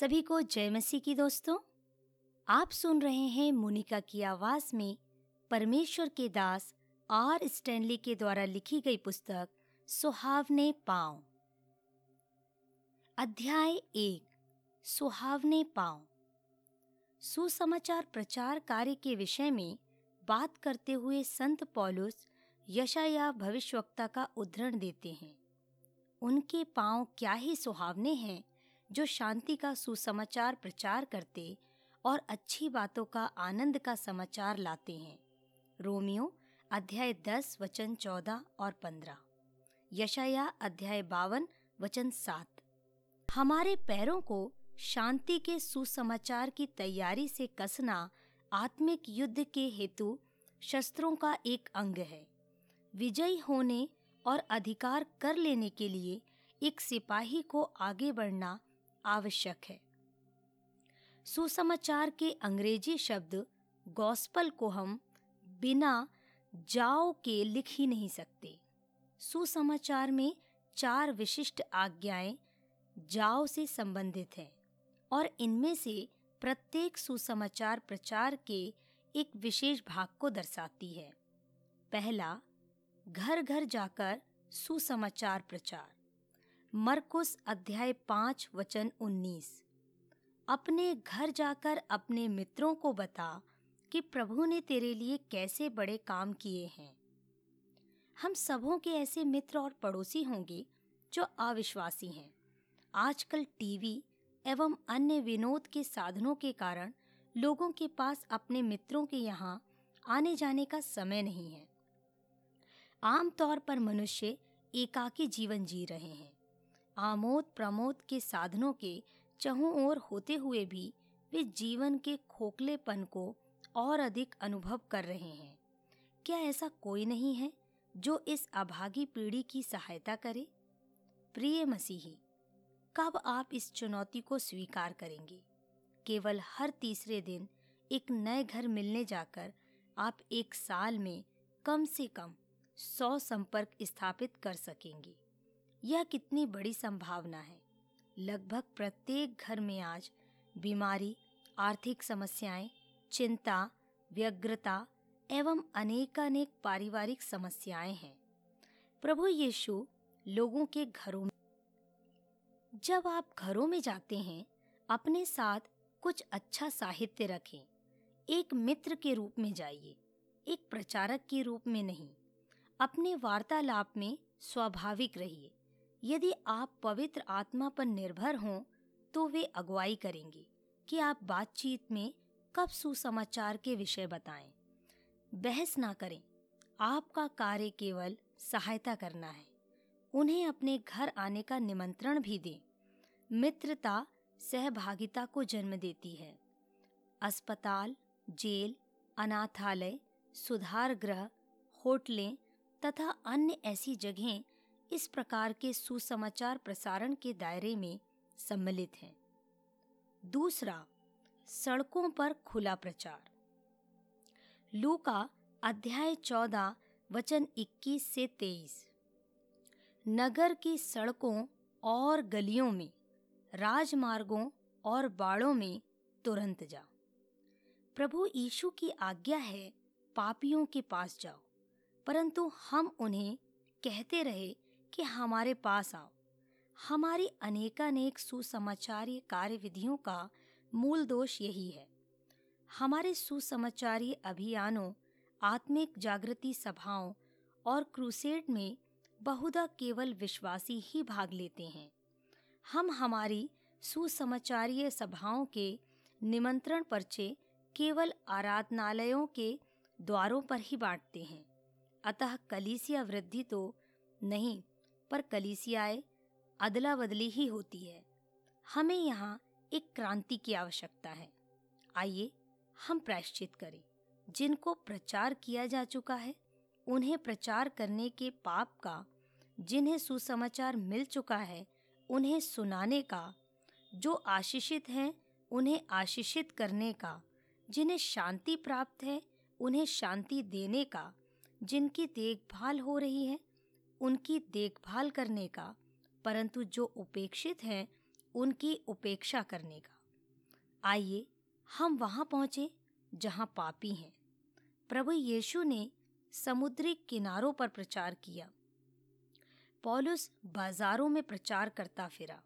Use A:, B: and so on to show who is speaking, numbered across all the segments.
A: सभी को जय मसीह की दोस्तों। आप सुन रहे हैं मोनिका की आवाज़ में परमेश्वर के दास आर स्टैनली के द्वारा लिखी गई पुस्तक, सुहावने पाँव। अध्याय एक, सुहावने पाँव। सुसमाचार प्रचार कार्य के विषय में बात करते हुए संत पौलुस यशाया भविष्यवक्ता का उद्धरण देते हैं। उनके पाँव क्या ही सुहावने हैं जो शांति का सुसमाचार प्रचार करते और अच्छी बातों का आनंद का समाचार लाते हैं। रोमियो, अध्याय दस, वचन चौदह और पंद्रह। यशाया अध्याय बावन, वचन सात। हमारे पैरों को शांति के सुसमाचार की तैयारी से कसना आत्मिक युद्ध के हेतु शस्त्रों का एक अंग है। विजयी होने और अधिकार कर लेने के लिए एक सिपाही को आगे बढ़ना आवश्यक है। सुसमाचार के अंग्रेज़ी शब्द गॉस्पल को हम बिना जाओ के लिख ही नहीं सकते। सुसमाचार में चार विशिष्ट आज्ञाएँ जाओ से संबंधित हैं और इनमें से प्रत्येक सुसमाचार प्रचार के एक विशेष भाग को दर्शाती है। पहला घर घर जाकर सुसमाचार प्रचार। मरकुस अध्याय पाँच, वचन उन्नीस। अपने घर जाकर अपने मित्रों को बता कि प्रभु ने तेरे लिए कैसे बड़े काम किए हैं। हम सबों के ऐसे मित्र और पड़ोसी होंगे जो अविश्वासी हैं। आजकल टीवी एवं अन्य विनोद के साधनों के कारण लोगों के पास अपने मित्रों के यहाँ आने जाने का समय नहीं है। आमतौर पर मनुष्य एकाकी जीवन जी रहे हैं। आमोद प्रमोद के साधनों के चहों ओर होते हुए भी वे जीवन के खोखलेपन को और अधिक अनुभव कर रहे हैं। क्या ऐसा कोई नहीं है जो इस अभागी पीढ़ी की सहायता करे? प्रिय मसीही, कब आप इस चुनौती को स्वीकार करेंगे? केवल हर तीसरे दिन एक नए घर मिलने जाकर आप एक साल में कम से कम सौ संपर्क स्थापित कर सकेंगे। यह कितनी बड़ी संभावना है। लगभग प्रत्येक घर में आज बीमारी आर्थिक समस्याएँ, चिंता व्यग्रता एवं अनेकानेक पारिवारिक समस्याएँ हैं। प्रभु यीशु लोगों के घरों में जब आप घरों में जाते हैं अपने साथ कुछ अच्छा साहित्य रखें। एक मित्र के रूप में जाइए एक प्रचारक के रूप में नहीं। अपने वार्तालाप में स्वाभाविक रहिए। यदि आप पवित्र आत्मा पर निर्भर हों तो वे अगुवाई करेंगे कि आप बातचीत में कब सुसमाचार के विषय बताएँ। बहस ना करें। आपका कार्य केवल सहायता करना है। उन्हें अपने घर आने का निमंत्रण भी दें। मित्रता, सहभागिता को जन्म देती है। अस्पताल, जेल, अनाथालय, सुधार गृह होटलें तथा अन्य ऐसी जगहें इस प्रकार के सुसमाचार प्रसारण के दायरे में सम्मिलित हैं। दूसरा, सड़कों पर खुला प्रचार। लू का अध्याय चौदह, वचन 21 से 23 नगर की सड़कों और गलियों में, राजमार्गों और बाड़ों में तुरंत जा। प्रभु यीशु की आज्ञा है, पापियों के पास जाओ, परंतु हम उन्हें कहते रहे कि हमारे पास आओ। हमारी अनेकानेक सुसमाचारीय कार्य विधियों का मूल दोष यही है। हमारे सुसमाचारीय अभियानों, आत्मिक जागृति सभाओं और क्रूसेड में बहुधा केवल विश्वासी ही भाग लेते हैं। हम हमारी सुसमाचारीय सभाओं के निमंत्रण पर्चे केवल आराधनालयों के द्वारों पर ही बांटते हैं। अतः कलीसिया वृद्धि तो नहीं पर कलीसियाए अदला बदली ही होती है। हमें यहाँ एक क्रांति की आवश्यकता है। आइए हम प्रायश्चित करें। जिनको प्रचार किया जा चुका है, उन्हें प्रचार करने के पाप का, जिन्हें सुसमाचार मिल चुका है, उन्हें सुनाने का, जो आशीषित हैं, उन्हें आशीषित करने का, जिन्हें शांति प्राप्त है, उन्हें शांति देने का, जिनकी देखभाल हो रही है उनकी देखभाल करने का, परंतु जो उपेक्षित हैं, उनकी उपेक्षा करने का। आइए, हम वहाँ पहुँचे, जहाँ पापी हैं। प्रभु यीशु ने समुद्री किनारों पर प्रचार किया। पौलुस बाजारों में प्रचार करता फिरा।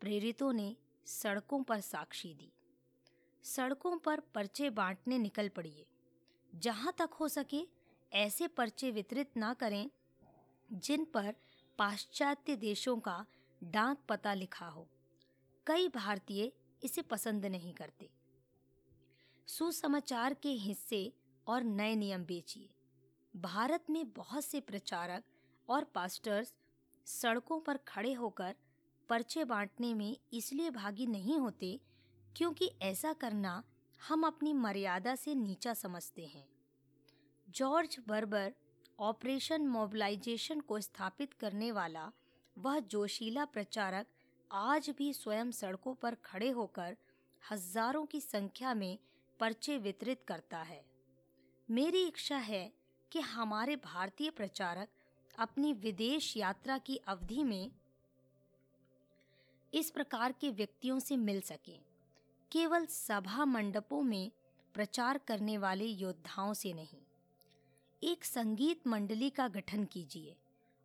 A: प्रेरितों ने सड़कों पर साक्षी दी। सड़कों पर पर्चे बांटने निकल पड़िए। जहाँ तक हो सके, ऐसे पर्चे वितरित ना करें जिन पर पाश्चात्य देशों का डाक पता लिखा हो। कई भारतीय इसे पसंद नहीं करते। सुसमाचार के हिस्से और नए नियम बेचिए। भारत में बहुत से प्रचारक और पास्टर्स सड़कों पर खड़े होकर पर्चे बांटने में इसलिए भागी नहीं होते क्योंकि ऐसा करना हम अपनी मर्यादा से नीचा समझते हैं। जॉर्ज बर्बर ऑपरेशन मोबिलाइजेशन को स्थापित करने वाला वह जोशीला प्रचारक आज भी स्वयं सड़कों पर खड़े होकर हज़ारों की संख्या में पर्चे वितरित करता है। मेरी इच्छा है कि हमारे भारतीय प्रचारक अपनी विदेश यात्रा की अवधि में इस प्रकार के व्यक्तियों से मिल सकें। केवल सभा मंडपों में प्रचार करने वाले योद्धाओं से नहीं। एक संगीत मंडली का गठन कीजिए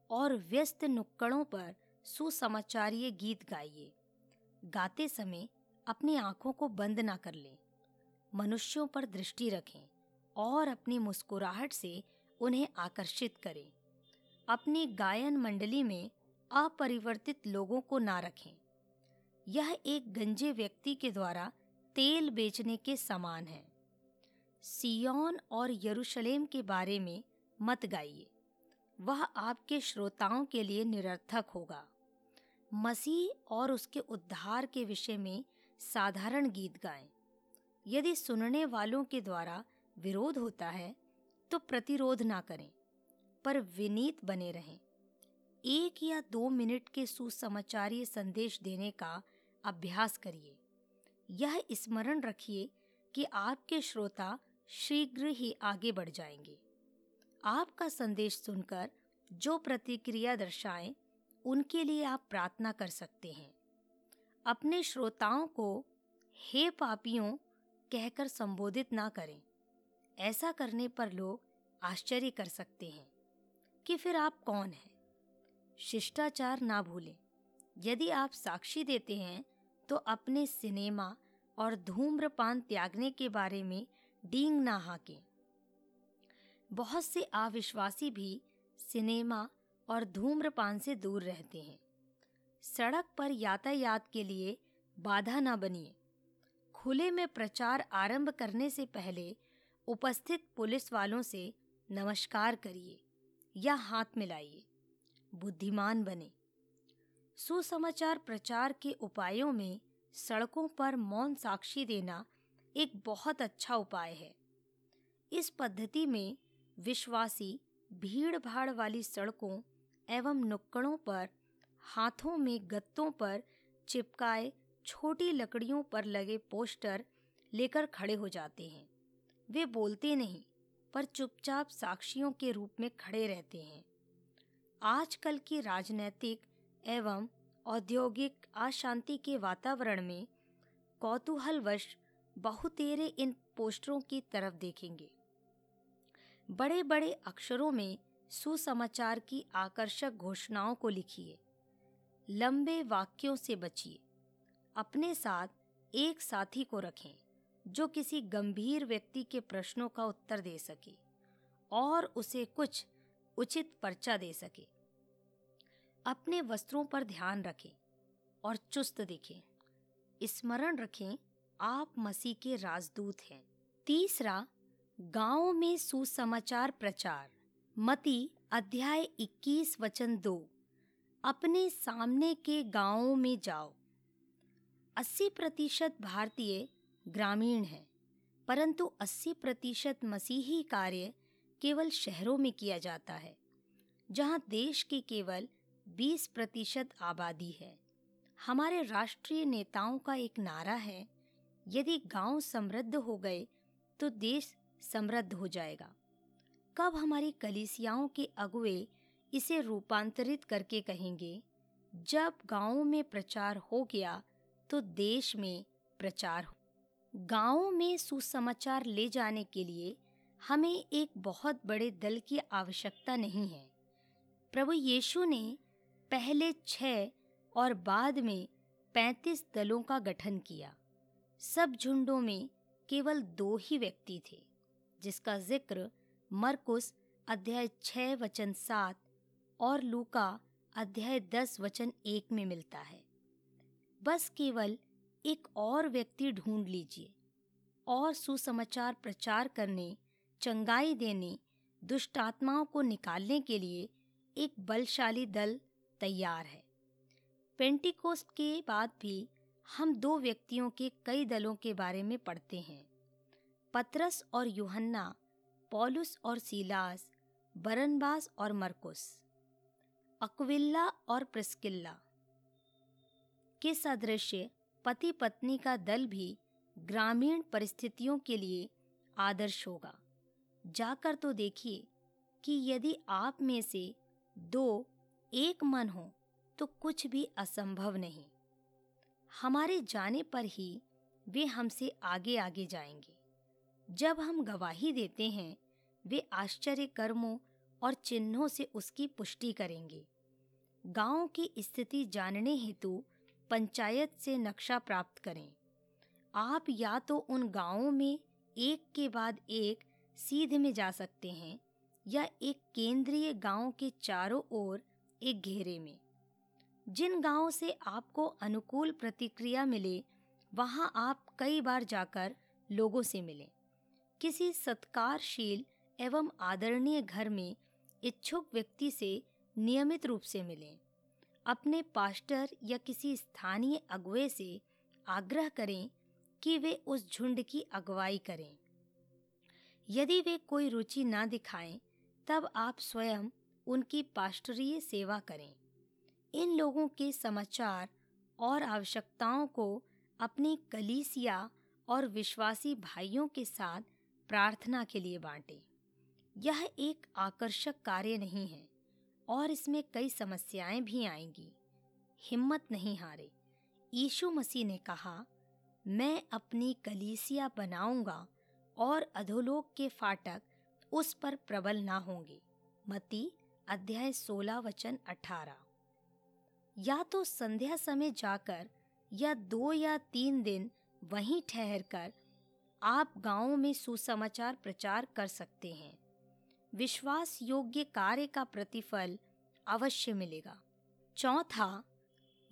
A: और व्यस्त नुक्कड़ों पर सुसमाचारीय गीत गाइए। गाते समय अपनी आँखों को बंद ना कर लें। मनुष्यों पर दृष्टि रखें और अपनी मुस्कुराहट से उन्हें आकर्षित करें। अपनी गायन मंडली में अपरिवर्तित लोगों को ना रखें। यह एक गंजे व्यक्ति के द्वारा तेल बेचने के समान है। सियोन और यरूशलेम के बारे में मत गाइए। वह आपके श्रोताओं के लिए निरर्थक होगा। मसीह और उसके उद्धार के विषय में साधारण गीत गाएँ। यदि सुनने वालों के द्वारा विरोध होता है तो प्रतिरोध ना करें, पर विनीत बने रहें। एक या दो मिनट के सुसमाचारीय संदेश देने का अभ्यास करिए। यह स्मरण रखिए कि आपके श्रोता शीघ्र ही आगे बढ़ जाएँगे। आपका संदेश सुनकर जो प्रतिक्रिया दर्शाएँ, उनके लिए आप प्रार्थना कर सकते हैं। अपने श्रोताओं को, हे पापियों, कहकर संबोधित ना करें। ऐसा करने पर लोग आश्चर्य कर सकते हैं कि फिर आप कौन हैं? शिष्टाचार ना भूलें। यदि आप साक्षी देते हैं तो अपने सिनेमा और धूम्रपान त्यागने के बारे में डींग ना हाकें। बहुत से अविश्वासी भी सिनेमा और धूम्रपान से दूर रहते हैं। सड़क पर यातायात के लिए बाधा ना बनिए। खुले में प्रचार आरंभ करने से पहले उपस्थित पुलिस वालों से नमस्कार करिए या हाथ मिलाइए। बुद्धिमान बने। सुसमाचार प्रचार के उपायों में सड़कों पर मौन साक्षी देना एक बहुत अच्छा उपाय है। इस पद्धति में विश्वासी भीड़ भाड़ वाली सड़कों एवं नुक्कड़ों पर, हाथों में गत्तों पर चिपकाए छोटी लकड़ियों पर लगे पोस्टर लेकर खड़े हो जाते हैं। वे बोलते नहीं, पर चुपचाप साक्षियों के रूप में खड़े रहते हैं। आजकल की राजनैतिक एवं औद्योगिक अशांति के वातावरण में कौतूहलवश बहुतेरे इन पोस्टरों की तरफ़ देखेंगे। बड़े बड़े अक्षरों में सुसमाचार की आकर्षक घोषणाओं को लिखिए। लंबे वाक्यों से बचिए। अपने साथ एक साथी को रखें, जो किसी गंभीर व्यक्ति के प्रश्नों का उत्तर दे सके और उसे कुछ उचित पर्चा दे सके। अपने वस्त्रों पर ध्यान रखें और चुस्त दिखें। स्मरण रखें आप मसीह के राजदूत हैं। तीसरा, गाँव में सुसमाचार प्रचार। मती अध्याय 21 वचन दो, अपने सामने के गाँवों में जाओ। 80 प्रतिशत भारतीय ग्रामीण हैं, परंतु 80 प्रतिशत मसीही कार्य केवल शहरों में किया जाता है, जहाँ देश के केवल 20 प्रतिशत आबादी है। हमारे राष्ट्रीय नेताओं का एक नारा है यदि गाँव समृद्ध हो गए तो देश समृद्ध हो जाएगा। कब हमारी कलिसियाओं के अगुए इसे रूपांतरित करके कहेंगे, जब गाँवों में प्रचार हो गया तो देश में प्रचार हो। गाँवों में सुसमाचार ले जाने के लिए हमें एक बहुत बड़े दल की आवश्यकता नहीं है। प्रभु यीशु ने पहले छः और बाद में पैंतीस दलों का गठन किया। सब झुंडों में केवल दो ही व्यक्ति थे, जिसका ज़िक्र मरकुस अध्याय छः वचन सात और लूका अध्याय दस वचन एक में मिलता है। बस केवल एक और व्यक्ति ढूंढ लीजिए और सुसमाचार प्रचार करने, चंगाई देने दुष्ट आत्माओं को निकालने के लिए एक बलशाली दल तैयार है। पेंटिकोस्ट के बाद भी हम दो व्यक्तियों के कई दलों के बारे में पढ़ते हैं। पतरस और यूहन्ना, पॉलुस और सीलास, बरनबास और मरकुस अक्विल्ला और प्रिस्किल्ला। के सदृश्य पति पत्नी का दल भी ग्रामीण परिस्थितियों के लिए आदर्श होगा। जाकर तो देखिए कि यदि आप में से दो एक मन हो तो कुछ भी असंभव नहीं। हमारे जाने पर ही वे हमसे आगे आगे जाएँगे। जब हम गवाही देते हैं, वे आश्चर्य कर्मों और चिन्हों से उसकी पुष्टि करेंगे। गाँव की स्थिति जानने हेतु पंचायत से नक्शा प्राप्त करें। आप या तो उन गाँवों में एक के बाद एक सीधे में जा सकते हैं या एक केंद्रीय गाँव के चारों ओर एक घेरे में। जिन गाँवों से आपको अनुकूल प्रतिक्रिया मिले, वहाँ आप कई बार जाकर लोगों से मिलें। किसी सत्कारशील एवं आदरणीय घर में इच्छुक व्यक्ति से नियमित रूप से मिलें। अपने पास्टर या किसी स्थानीय अगुवे से आग्रह करें कि वे उस झुंड की अगुवाई करें। यदि वे कोई रुचि ना दिखाएँ, तब आप स्वयं उनकी पास्टरीय सेवा करें। इन लोगों के समाचार और आवश्यकताओं को अपनी कलीसिया और विश्वासी भाइयों के साथ प्रार्थना के लिए बांटें। यह एक आकर्षक कार्य नहीं है और इसमें कई समस्याएँ भी आएँगी। हिम्मत नहीं हारे। यीशु मसीह ने कहा, मैं अपनी कलीसिया बनाऊँगा और अधोलोक के फाटक उस पर प्रबल ना होंगे। मती अध्याय सोलह वचन अठारह। या तो संध्या समय जाकर या दो या तीन दिन वहीं ठहरकर आप गाँवों में सुसमाचार प्रचार कर सकते हैं। विश्वास योग्य कार्य का प्रतिफल अवश्य मिलेगा। चौथा,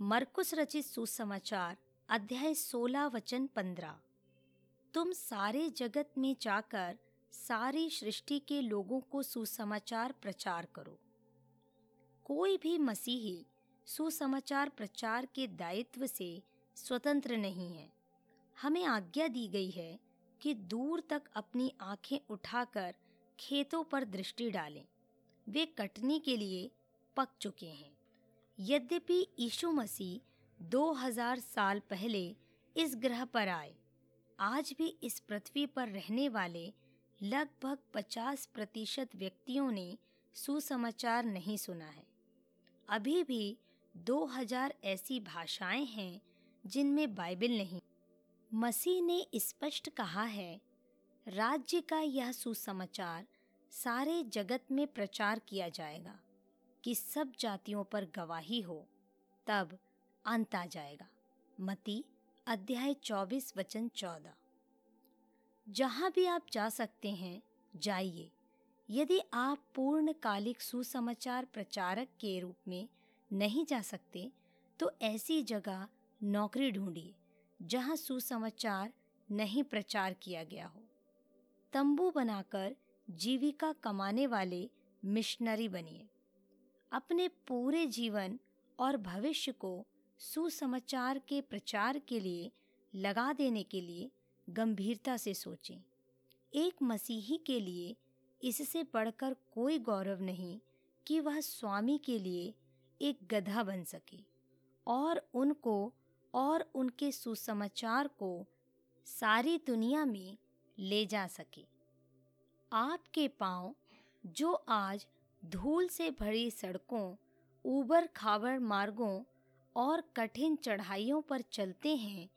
A: मरकुस रचित सुसमाचार, अध्याय सोलह, वचन पंद्रह। तुम सारे जगत में जाकर सारी सृष्टि के लोगों को सुसमाचार प्रचार करो। कोई भी मसीही सुसमाचार प्रचार के दायित्व से स्वतंत्र नहीं है। हमें आज्ञा दी गई है कि दूर तक अपनी आँखें उठाकर खेतों पर दृष्टि डालें। वे कटने के लिए पक चुके हैं। यद्यपि यीशु मसीह 2000 साल पहले इस ग्रह पर आए, आज भी इस पृथ्वी पर रहने वाले लगभग 50 प्रतिशत व्यक्तियों ने सुसमाचार नहीं सुना है। अभी भी 2000 ऐसी भाषाएँ हैं जिनमें बाइबल नहीं। मसीह ने स्पष्ट कहा है, राज्य का यह सुसमाचार सारे जगत में प्रचार किया जाएगा कि सब जातियों पर गवाही हो, तब अंत आ जाएगा। मती अध्याय चौबीस वचन चौदह। जहाँ भी आप जा सकते हैं, जाइए। यदि आप पूर्णकालिक सुसमाचार प्रचारक के रूप में नहीं जा सकते तो ऐसी जगह नौकरी ढूंढिए, जहाँ सुसमाचार नहीं प्रचार किया गया हो। तंबू बनाकर जीविका कमाने वाले मिशनरी बनिए। अपने पूरे जीवन और भविष्य को सुसमाचार के प्रचार के लिए लगा देने के लिए गंभीरता से सोचें। एक मसीही के लिए इससे बढ़कर कोई गौरव नहीं कि वह स्वामी के लिए एक गधा बन सके और उनको और उनके सुसमाचार को सारी दुनिया में ले जा सके। आपके पाँव, जो आज धूल से भरी सड़कों ऊबर खाबड़ मार्गों और कठिन चढ़ाइयों पर चलते हैं,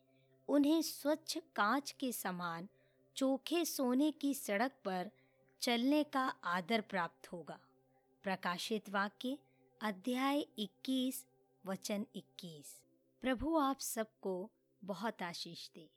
A: उन्हें स्वच्छ कांच के समान चोखे सोने की सड़क पर चलने का आदर प्राप्त होगा। प्रकाशित वाक्य अध्याय 21 वचन 21 प्रभु आप सबको बहुत आशीष दे।